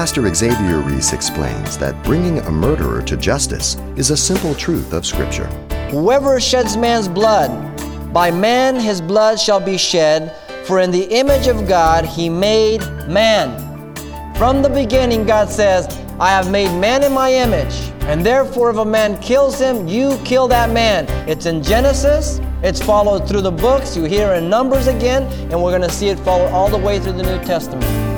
Pastor Xavier Ries explains that bringing a murderer to justice is a simple truth of Scripture. Whoever sheds man's blood, by man his blood shall be shed, for in the image of God he made man. From the beginning, God says, I have made man in my image, and therefore if a man kills him, you kill that man. It's in Genesis, it's followed through the books, you hear in Numbers again, and we're going to see it follow all the way through the New Testament.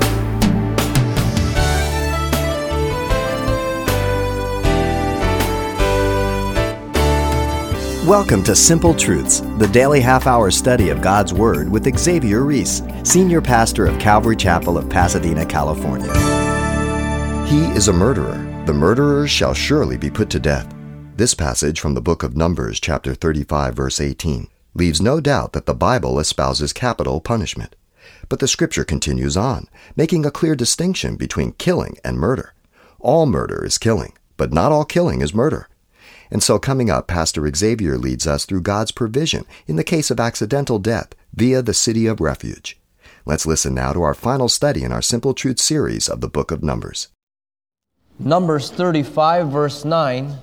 Welcome to Simple Truths, the daily half hour study of God's Word with Xavier Ries, Senior Pastor of Calvary Chapel of Pasadena, California. He is a murderer. The murderers shall surely be put to death. This passage from the book of Numbers, chapter 35, verse 18, leaves no doubt that the Bible espouses capital punishment. But the scripture continues on, making a clear distinction between killing and murder. All murder is killing, but not all killing is murder. And so, coming up, Pastor Xavier leads us through God's provision in the case of accidental death via the city of refuge. Let's listen now to our final study in our Simple Truth series of the book of Numbers. Numbers 35, verse 9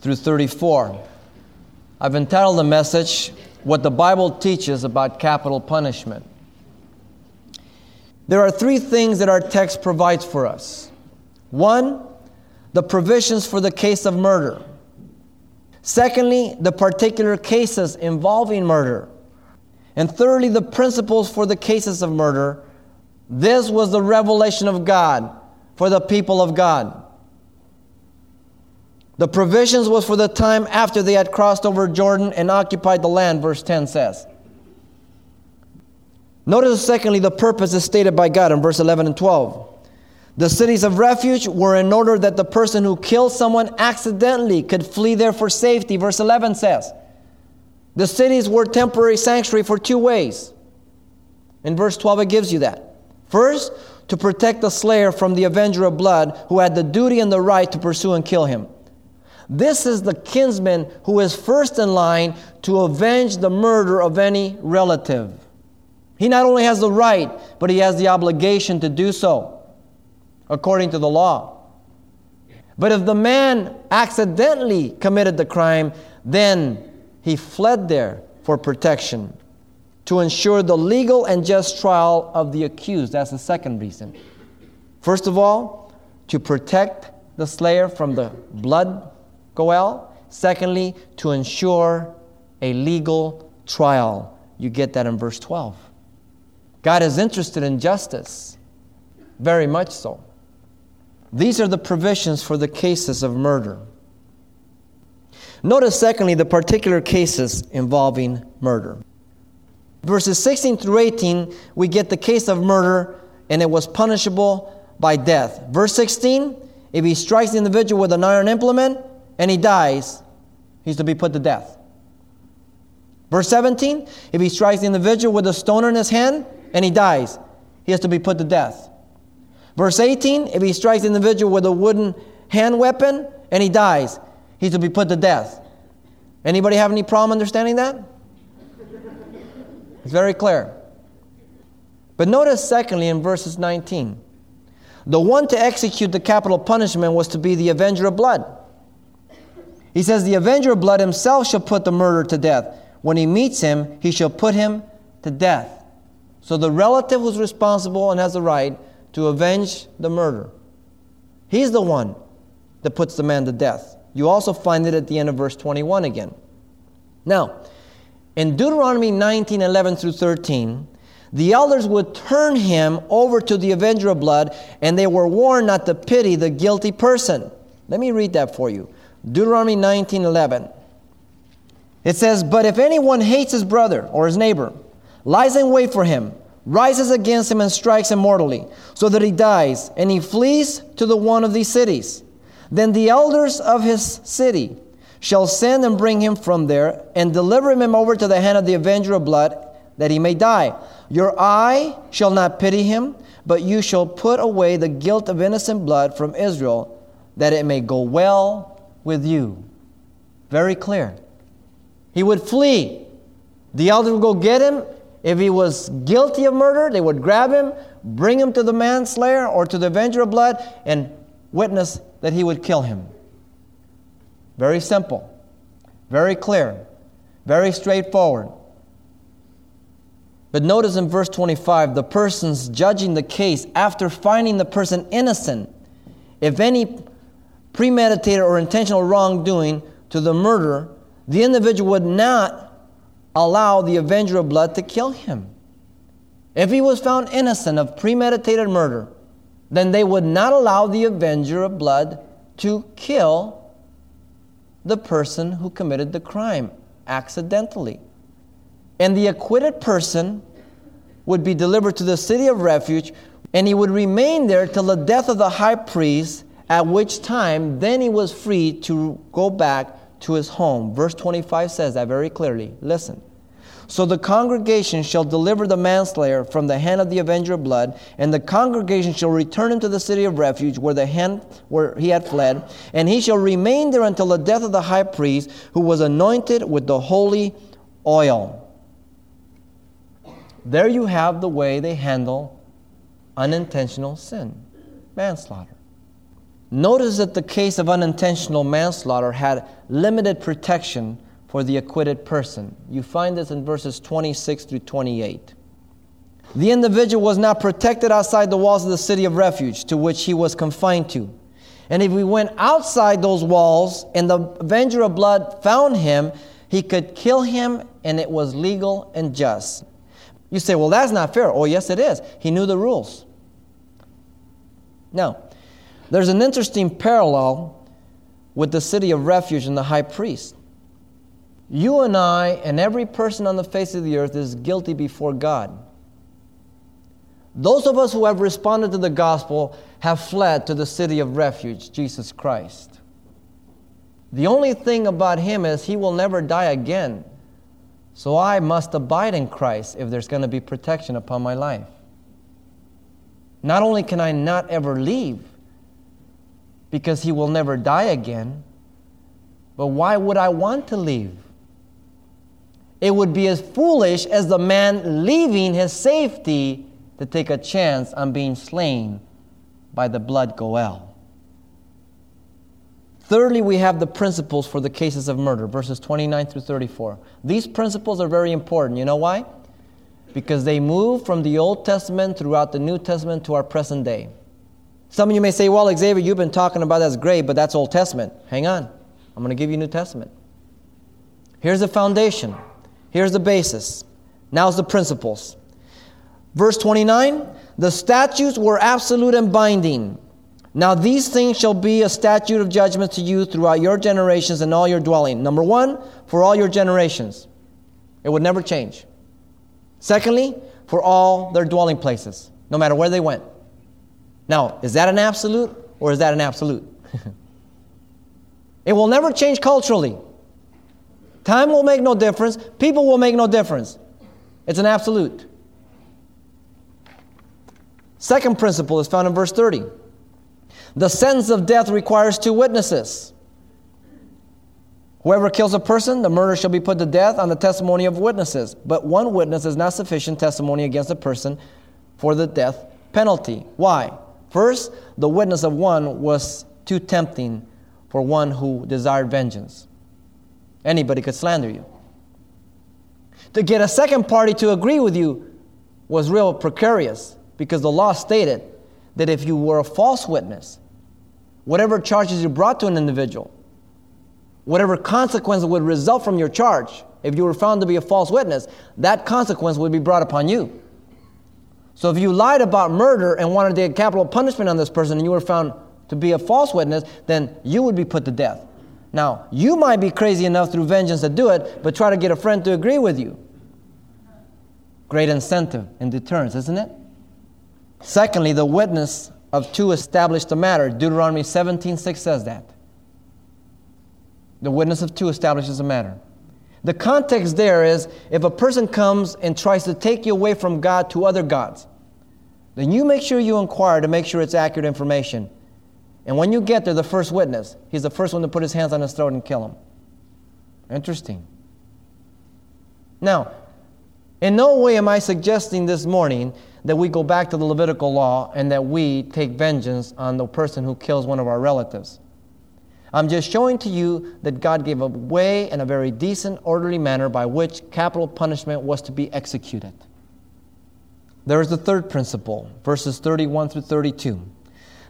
through 34. I've entitled the message, What the Bible Teaches About Capital Punishment. There are three things that our text provides for us. One, the provisions for the case of murder. Secondly, the particular cases involving murder. And thirdly, the principles for the cases of murder. This was the revelation of God for the people of God. The provisions was for the time after they had crossed over Jordan and occupied the land, verse 10 says. Notice, secondly, the purpose is stated by God in verse 11 and 12. The cities of refuge were in order that the person who killed someone accidentally could flee there for safety. Verse 11 says, The cities were temporary sanctuary for two ways. In verse 12, it gives you that. First, to protect the slayer from the avenger of blood who had the duty and the right to pursue and kill him. This is the kinsman who is first in line to avenge the murder of any relative. He not only has the right, but he has the obligation to do so according to the law. But if the man accidentally committed the crime, then he fled there for protection to ensure the legal and just trial of the accused. That's the second reason. First of all, to protect the slayer from the blood goel. Secondly, to ensure a legal trial. You get that in verse 12. God is interested in justice, very much so. These are the provisions for the cases of murder. Notice, secondly, the particular cases involving murder. Verses 16 through 18, we get the case of murder, and it was punishable by death. Verse 16, if he strikes the individual with an iron implement and he dies, he's to be put to death. Verse 17, if he strikes the individual with a stone in his hand and he dies, he has to be put to death. Verse 18 if he strikes the individual with a wooden hand weapon and he dies, he's to be put to death. Anybody have any problem understanding that? It's very clear. But notice, secondly, in verses 19, the one to execute the capital punishment was to be the avenger of blood. He says, The avenger of blood himself shall put the murderer to death. When he meets him, he shall put him to death. So the relative who's responsible and has the right to avenge the murder. He's the one that puts the man to death. You also find it at the end of verse 21 again. Now, in Deuteronomy 19 11 through 13, the elders would turn him over to the avenger of blood, and they were warned not to pity the guilty person. Let me read that for you. Deuteronomy 19 11. It says, But if anyone hates his brother or his neighbor, lies in wait for him, rises against him and strikes him mortally, so that he dies, and he flees to the one of these cities. Then the elders of his city shall send and bring him from there, and deliver him over to the hand of the avenger of blood, that he may die. Your eye shall not pity him, but you shall put away the guilt of innocent blood from Israel, that it may go well with you. Very clear. He would flee. The elders would go get him, if he was guilty of murder, they would grab him, bring him to the manslayer or to the avenger of blood, and witness that he would kill him. Very simple, very clear, very straightforward. But notice in verse 25, the person's judging the case after finding the person innocent. If any premeditated or intentional wrongdoing to the murder, the individual would not allow the avenger of blood to kill him. If he was found innocent of premeditated murder, then they would not allow the avenger of blood to kill the person who committed the crime accidentally. And the acquitted person would be delivered to the city of refuge, and he would remain there till the death of the high priest, at which time then he was free to go back to his home. Verse 25 says that very clearly. Listen. So the congregation shall deliver the manslayer from the hand of the avenger of blood, and the congregation shall return him to the city of refuge where the hand where he had fled, and he shall remain there until the death of the high priest, who was anointed with the holy oil. There you have the way they handle unintentional sin, manslaughter. Notice that the case of unintentional manslaughter had limited protection for the acquitted person. You find this in verses 26 through 28. The individual was not protected outside the walls of the city of refuge to which he was confined to. And if he went outside those walls and the avenger of blood found him, he could kill him and it was legal and just. You say, well, that's not fair. Oh, yes, it is. He knew the rules. Now, there's an interesting parallel with the city of refuge and the high priest. You and I and every person on the face of the earth is guilty before God. Those of us who have responded to the gospel have fled to the city of refuge, Jesus Christ. The only thing about him is he will never die again. So I must abide in Christ if there's going to be protection upon my life. Not only can I not ever leave because he will never die again, but why would I want to leave? It would be as foolish as the man leaving his safety to take a chance on being slain by the blood Goel. Thirdly, we have the principles for the cases of murder, verses 29 through 34. These principles are very important. You know why? Because they move from the Old Testament throughout the New Testament to our present day. Some of you may say, well, Xavier, you've been talking about that's great, but that's Old Testament. Hang on. I'm going to give you New Testament. Here's the foundation. Here's the basis. Now's the principles. Verse 29 The statutes were absolute and binding. Now these things shall be a statute of judgment to you throughout your generations and all your dwelling. Number one, for all your generations. It would never change. Secondly, for all their dwelling places, no matter where they went. Now, is that an absolute or is that an absolute? it will never change culturally. Time will make no difference. People will make no difference. It's an absolute. Second principle is found in verse 30. The sentence of death requires two witnesses. Whoever kills a person, the murder shall be put to death on the testimony of witnesses. But one witness is not sufficient testimony against a person for the death penalty. Why? First, the witness of one was too tempting for one who desired vengeance. Anybody could slander you. To get a second party to agree with you was real precarious because the law stated that if you were a false witness, whatever charges you brought to an individual, whatever consequence would result from your charge, if you were found to be a false witness, that consequence would be brought upon you. So if you lied about murder and wanted to get capital punishment on this person and you were found to be a false witness, then you would be put to death. Now, you might be crazy enough through vengeance to do it, but try to get a friend to agree with you. Great incentive and deterrence, isn't it? Secondly, the witness of two established the matter. Deuteronomy 17:6 says that. The witness of two establishes a matter. The context there is if a person comes and tries to take you away from God to other gods, then you make sure you inquire to make sure it's accurate information and when you get there, the first witness, he's the first one to put his hands on his throat and kill him. Interesting. Now, In no way am I suggesting this morning that we go back to the Levitical law and that we take vengeance on the person who kills one of our relatives. I'm just showing to you that God gave a way and a very decent, orderly manner by which capital punishment was to be executed. There is the third principle, verses 31 through 32.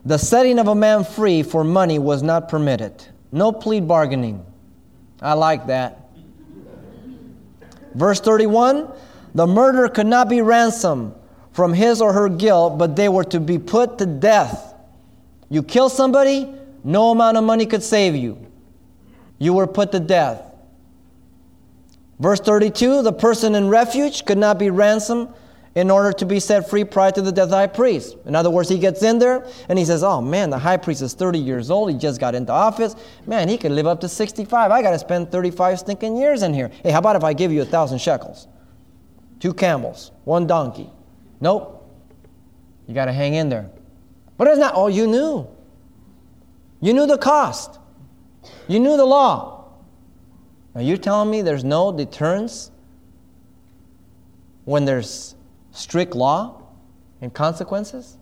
The setting of a man free for money was not permitted. No plea bargaining. I like that. Verse 31 The murderer could not be ransomed from his or her guilt, but they were to be put to death. You kill somebody, no amount of money could save you. You were put to death. Verse 32 The person in refuge could not be ransomed in order to be set free prior to the death of the high priest. In other words, he gets in there and he says, Oh man, the high priest is 30 years old. He just got into office. Man, he could live up to 65. I got to spend 35 stinking years in here. Hey, how about if I give you a thousand shekels? Two camels, one donkey. Nope. You got to hang in there. But it's not all you knew. You knew the cost, you knew the law. Now you're telling me there's no deterrence when there's strict law and consequences?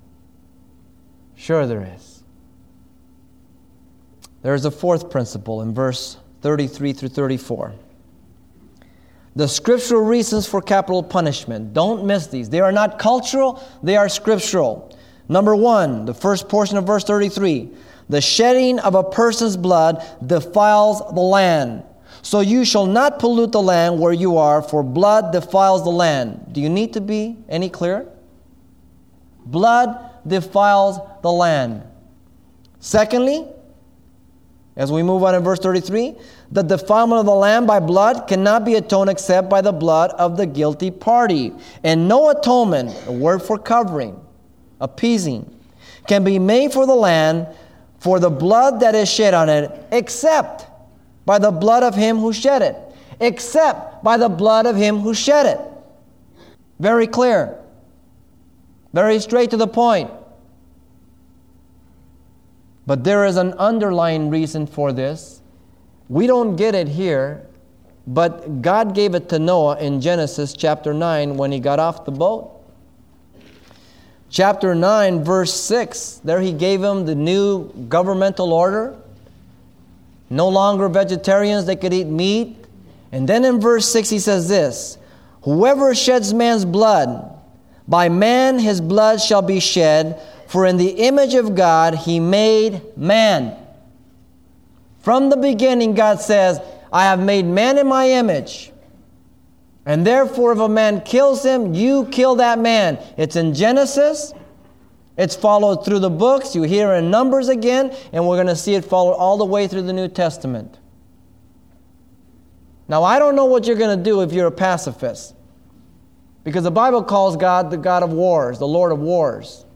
Sure, there is. There's a fourth principle in verse 33 through 34. The scriptural reasons for capital punishment. Don't miss these. They are not cultural, they are scriptural. Number one, the first portion of verse 33 the shedding of a person's blood defiles the land. So you shall not pollute the land where you are, for blood defiles the land. Do you need to be any clearer? Blood defiles the land. Secondly, as we move on in verse 33, the defilement of the land by blood cannot be atoned except by the blood of the guilty party. And no atonement, a word for covering, appeasing, can be made for the land for the blood that is shed on it, except by the blood of him who shed it. Except by the blood of him who shed it. Very clear. Very straight to the point. But there is an underlying reason for this. We don't get it here, but God gave it to Noah in Genesis chapter 9 when he got off the boat. Chapter 9, verse 6, there he gave him the new governmental order. No longer vegetarians, they could eat meat. And then in verse 6, he says this Whoever sheds man's blood, by man his blood shall be shed, for in the image of God he made man. From the beginning, God says, I have made man in my image. And therefore, if a man kills him, you kill that man. It's in Genesis. It's followed through the books. You hear in Numbers again, and we're going to see it followed all the way through the New Testament. Now, I don't know what you're going to do if you're a pacifist. Because the Bible calls God the God of wars, the Lord of wars.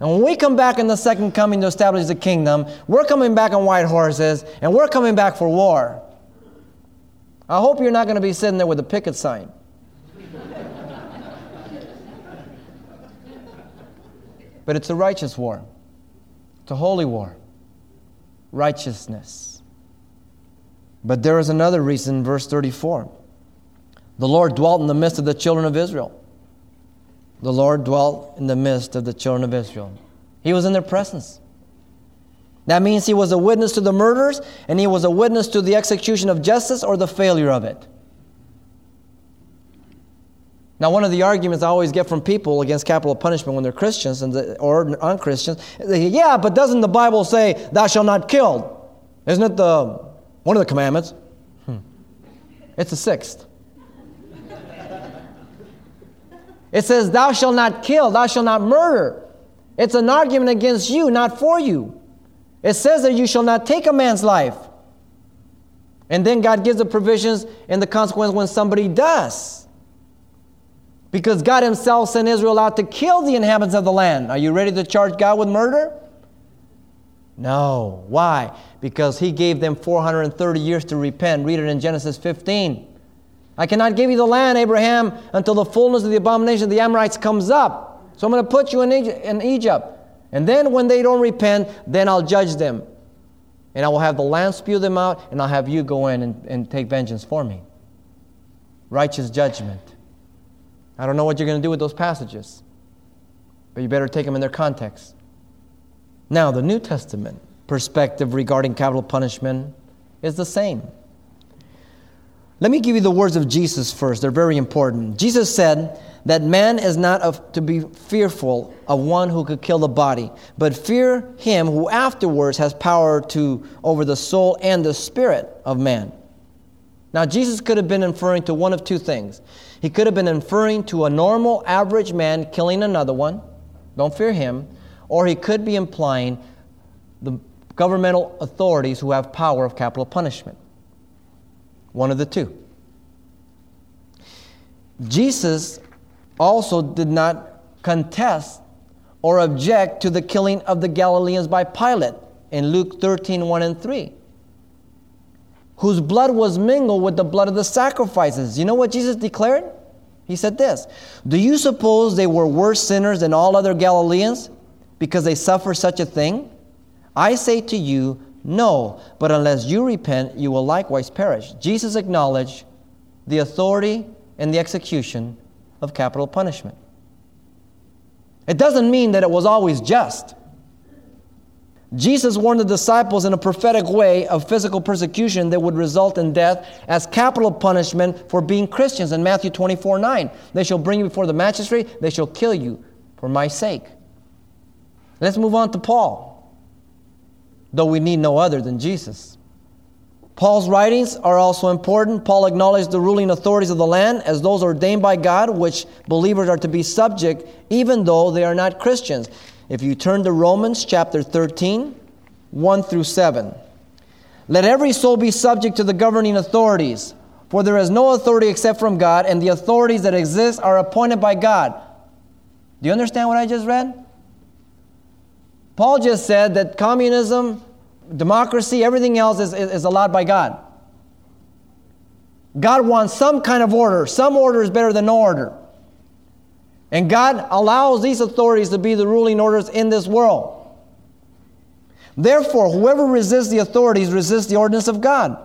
And when we come back in the second coming to establish the kingdom, we're coming back on white horses, and we're coming back for war. I hope you're not going to be sitting there with a picket sign. But it's a righteous war, it's a holy war. Righteousness. But there is another reason, verse 34. The Lord dwelt in the midst of the children of Israel. The Lord dwelt in the midst of the children of Israel. He was in their presence. That means he was a witness to the murders and he was a witness to the execution of justice or the failure of it. Now, one of the arguments I always get from people against capital punishment when they're Christians and the, or unchristians, yeah, but doesn't the Bible say, thou shalt not kill? Isn't it the, one of the commandments? Hmm. It's the sixth. it says, thou shalt not kill, thou shalt not murder. It's an argument against you, not for you. It says that you shall not take a man's life. And then God gives the provisions and the consequence when somebody does. Because God Himself sent Israel out to kill the inhabitants of the land. Are you ready to charge God with murder? No. Why? Because He gave them 430 years to repent. Read it in Genesis 15. I cannot give you the land, Abraham, until the fullness of the abomination of the Amorites comes up. So I'm going to put you in Egypt. And then when they don't repent, then I'll judge them. And I will have the land spew them out, and I'll have you go in and, and take vengeance for me. Righteous judgment. I don't know what you're going to do with those passages, but you better take them in their context. Now, the New Testament perspective regarding capital punishment is the same. Let me give you the words of Jesus first. They're very important. Jesus said that man is not of, to be fearful of one who could kill the body, but fear him who afterwards has power to over the soul and the spirit of man. Now, Jesus could have been inferring to one of two things. He could have been inferring to a normal, average man killing another one. Don't fear him. Or he could be implying the governmental authorities who have power of capital punishment. One of the two. Jesus also did not contest or object to the killing of the Galileans by Pilate in Luke 13 1 and 3, whose blood was mingled with the blood of the sacrifices. You know what Jesus declared? He said this Do you suppose they were worse sinners than all other Galileans because they suffered such a thing? I say to you, no, but unless you repent, you will likewise perish. Jesus acknowledged the authority and the execution of capital punishment. It doesn't mean that it was always just. Jesus warned the disciples in a prophetic way of physical persecution that would result in death as capital punishment for being Christians in Matthew 24 9. They shall bring you before the magistrate, they shall kill you for my sake. Let's move on to Paul though we need no other than Jesus. Paul's writings are also important. Paul acknowledged the ruling authorities of the land as those ordained by God, which believers are to be subject, even though they are not Christians. If you turn to Romans chapter 13, 1 through 7. Let every soul be subject to the governing authorities, for there is no authority except from God, and the authorities that exist are appointed by God. Do you understand what I just read? Paul just said that communism, democracy, everything else is, is, is, allowed by God. God wants some kind of order. Some order is better than no order. And God allows these authorities to be the ruling orders in this world. Therefore, whoever resists the authorities resists the ordinance of God.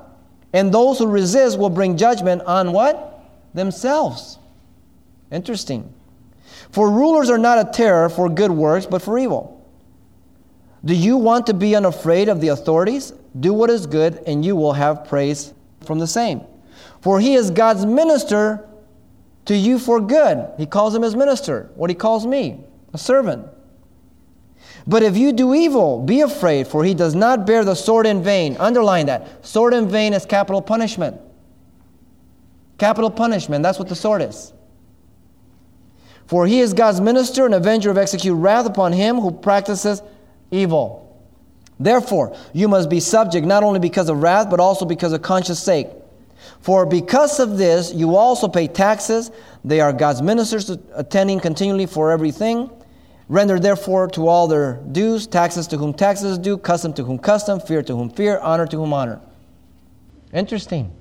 And those who resist will bring judgment on what? Themselves. Interesting. For rulers are not a terror for good works, but for evil. Do you want to be unafraid of the authorities? Do what is good, and you will have praise from the same. For he is God's minister to you for good. He calls him his minister, what he calls me, a servant. But if you do evil, be afraid, for he does not bear the sword in vain. Underline that. Sword in vain is capital punishment. Capital punishment, that's what the sword is. For he is God's minister and avenger of execute wrath upon him who practices evil. Therefore, you must be subject not only because of wrath, but also because of conscience sake. For because of this, you also pay taxes. They are God's ministers attending continually for everything. Render therefore to all their dues, taxes to whom taxes due, custom to whom custom, fear to whom fear, honor to whom honor. Interesting.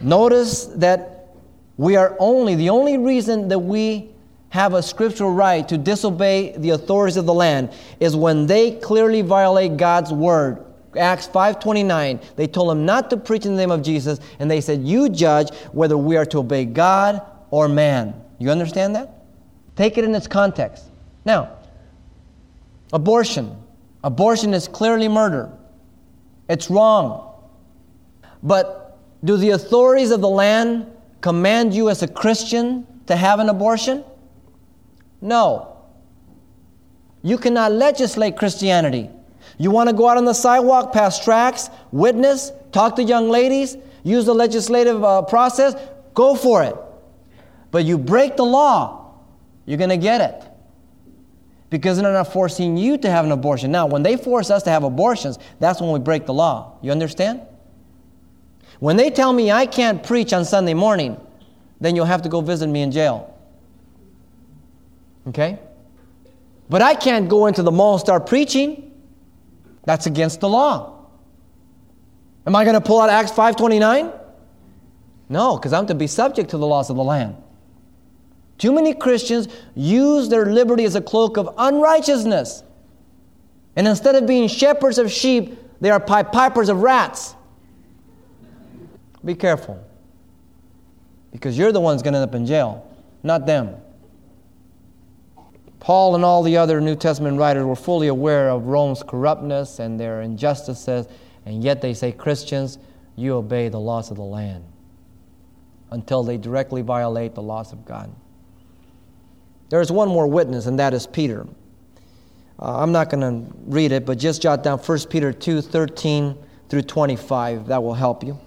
Notice that we are only, the only reason that we have a scriptural right to disobey the authorities of the land is when they clearly violate God's word. Acts 5:29 they told him not to preach in the name of Jesus and they said you judge whether we are to obey God or man. You understand that? Take it in its context. Now, abortion. Abortion is clearly murder. It's wrong. But do the authorities of the land command you as a Christian to have an abortion? No. You cannot legislate Christianity. You want to go out on the sidewalk, pass tracts, witness, talk to young ladies, use the legislative uh, process, go for it. But you break the law, you're going to get it. Because they're not forcing you to have an abortion. Now, when they force us to have abortions, that's when we break the law. You understand? When they tell me I can't preach on Sunday morning, then you'll have to go visit me in jail. Okay? But I can't go into the mall and start preaching. That's against the law. Am I going to pull out Acts 5:29? No, because I'm to be subject to the laws of the land. Too many Christians use their liberty as a cloak of unrighteousness. And instead of being shepherds of sheep, they are pipers of rats. Be careful. Because you're the one's going to end up in jail. not them. Paul and all the other New Testament writers were fully aware of Rome's corruptness and their injustices, and yet they say, Christians, you obey the laws of the land until they directly violate the laws of God. There is one more witness, and that is Peter. Uh, I'm not going to read it, but just jot down 1 Peter 2 13 through 25. That will help you.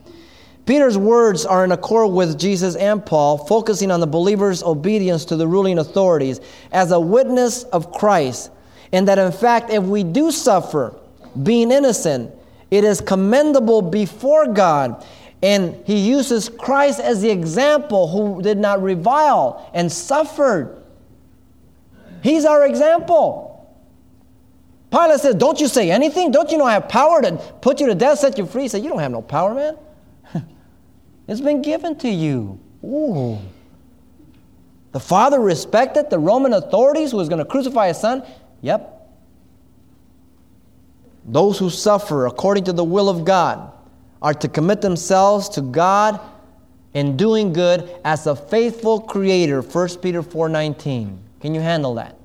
Peter's words are in accord with Jesus and Paul, focusing on the believer's obedience to the ruling authorities as a witness of Christ, and that in fact, if we do suffer being innocent, it is commendable before God. And he uses Christ as the example who did not revile and suffered. He's our example. Pilate says, Don't you say anything? Don't you know I have power to put you to death, set you free? He said, You don't have no power, man. It's been given to you. Ooh. The father respected the Roman authorities who was going to crucify his son? Yep. Those who suffer according to the will of God are to commit themselves to God in doing good as a faithful creator 1 peter 4.19 can you handle that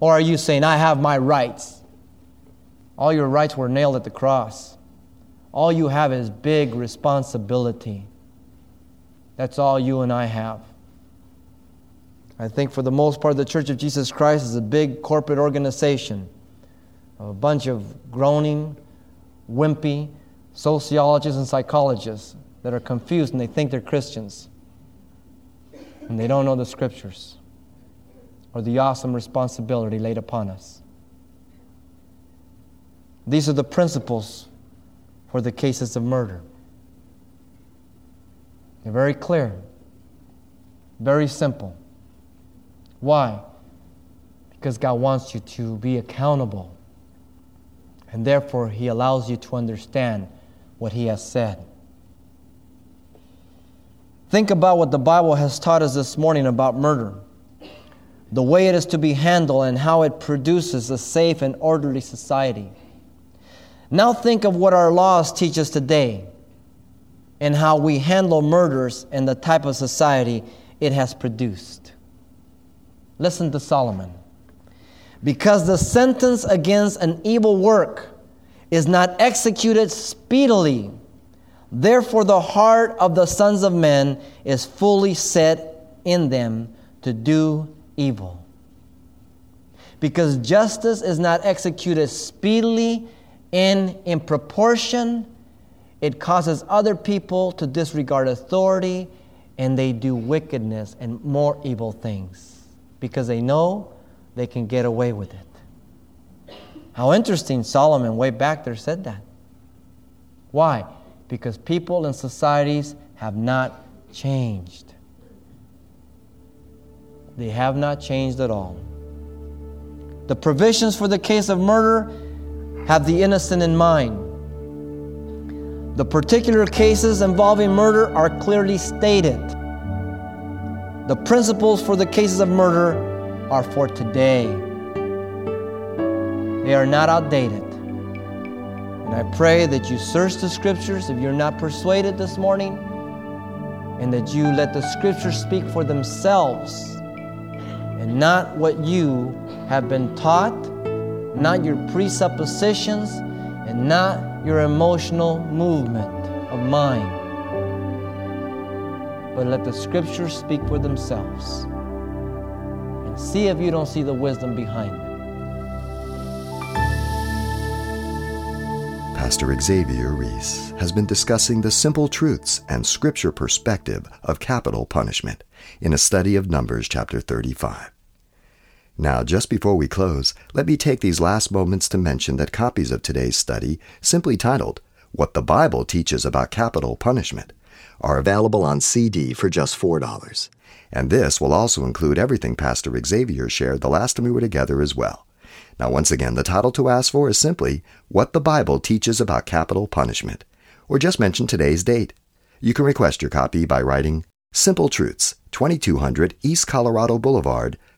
or are you saying i have my rights all your rights were nailed at the cross all you have is big responsibility. That's all you and I have. I think for the most part, the Church of Jesus Christ is a big corporate organization of a bunch of groaning, wimpy sociologists and psychologists that are confused and they think they're Christians. And they don't know the scriptures or the awesome responsibility laid upon us. These are the principles for the cases of murder. They're very clear, very simple. Why? Because God wants you to be accountable. And therefore, He allows you to understand what He has said. Think about what the Bible has taught us this morning about murder, the way it is to be handled, and how it produces a safe and orderly society. Now think of what our laws teach us today and how we handle murders and the type of society it has produced. Listen to Solomon. Because the sentence against an evil work is not executed speedily, therefore the heart of the sons of men is fully set in them to do evil. Because justice is not executed speedily in, in proportion, it causes other people to disregard authority and they do wickedness and more evil things because they know they can get away with it. How interesting, Solomon, way back there, said that. Why? Because people and societies have not changed. They have not changed at all. The provisions for the case of murder have the innocent in mind. The particular cases involving murder are clearly stated. The principles for the cases of murder are for today. They are not outdated. And I pray that you search the scriptures if you're not persuaded this morning, and that you let the scriptures speak for themselves and not what you have been taught not your presuppositions, and not your emotional movement of mind. But let the scriptures speak for themselves. And see if you don't see the wisdom behind them. Pastor Xavier Ries has been discussing the simple truths and scripture perspective of capital punishment in a study of Numbers chapter 35. Now, just before we close, let me take these last moments to mention that copies of today's study, simply titled, What the Bible Teaches About Capital Punishment, are available on CD for just $4. And this will also include everything Pastor Xavier shared the last time we were together as well. Now, once again, the title to ask for is simply What the Bible Teaches About Capital Punishment, or just mention today's date. You can request your copy by writing Simple Truths, 2200 East Colorado Boulevard,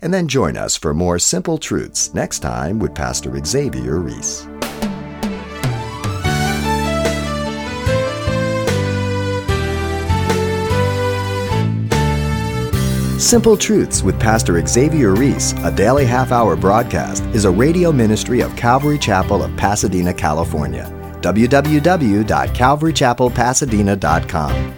And then join us for more Simple Truths next time with Pastor Xavier Ries. Simple Truths with Pastor Xavier Ries, a daily half hour broadcast, is a radio ministry of Calvary Chapel of Pasadena, California. www.calvarychapelpasadena.com.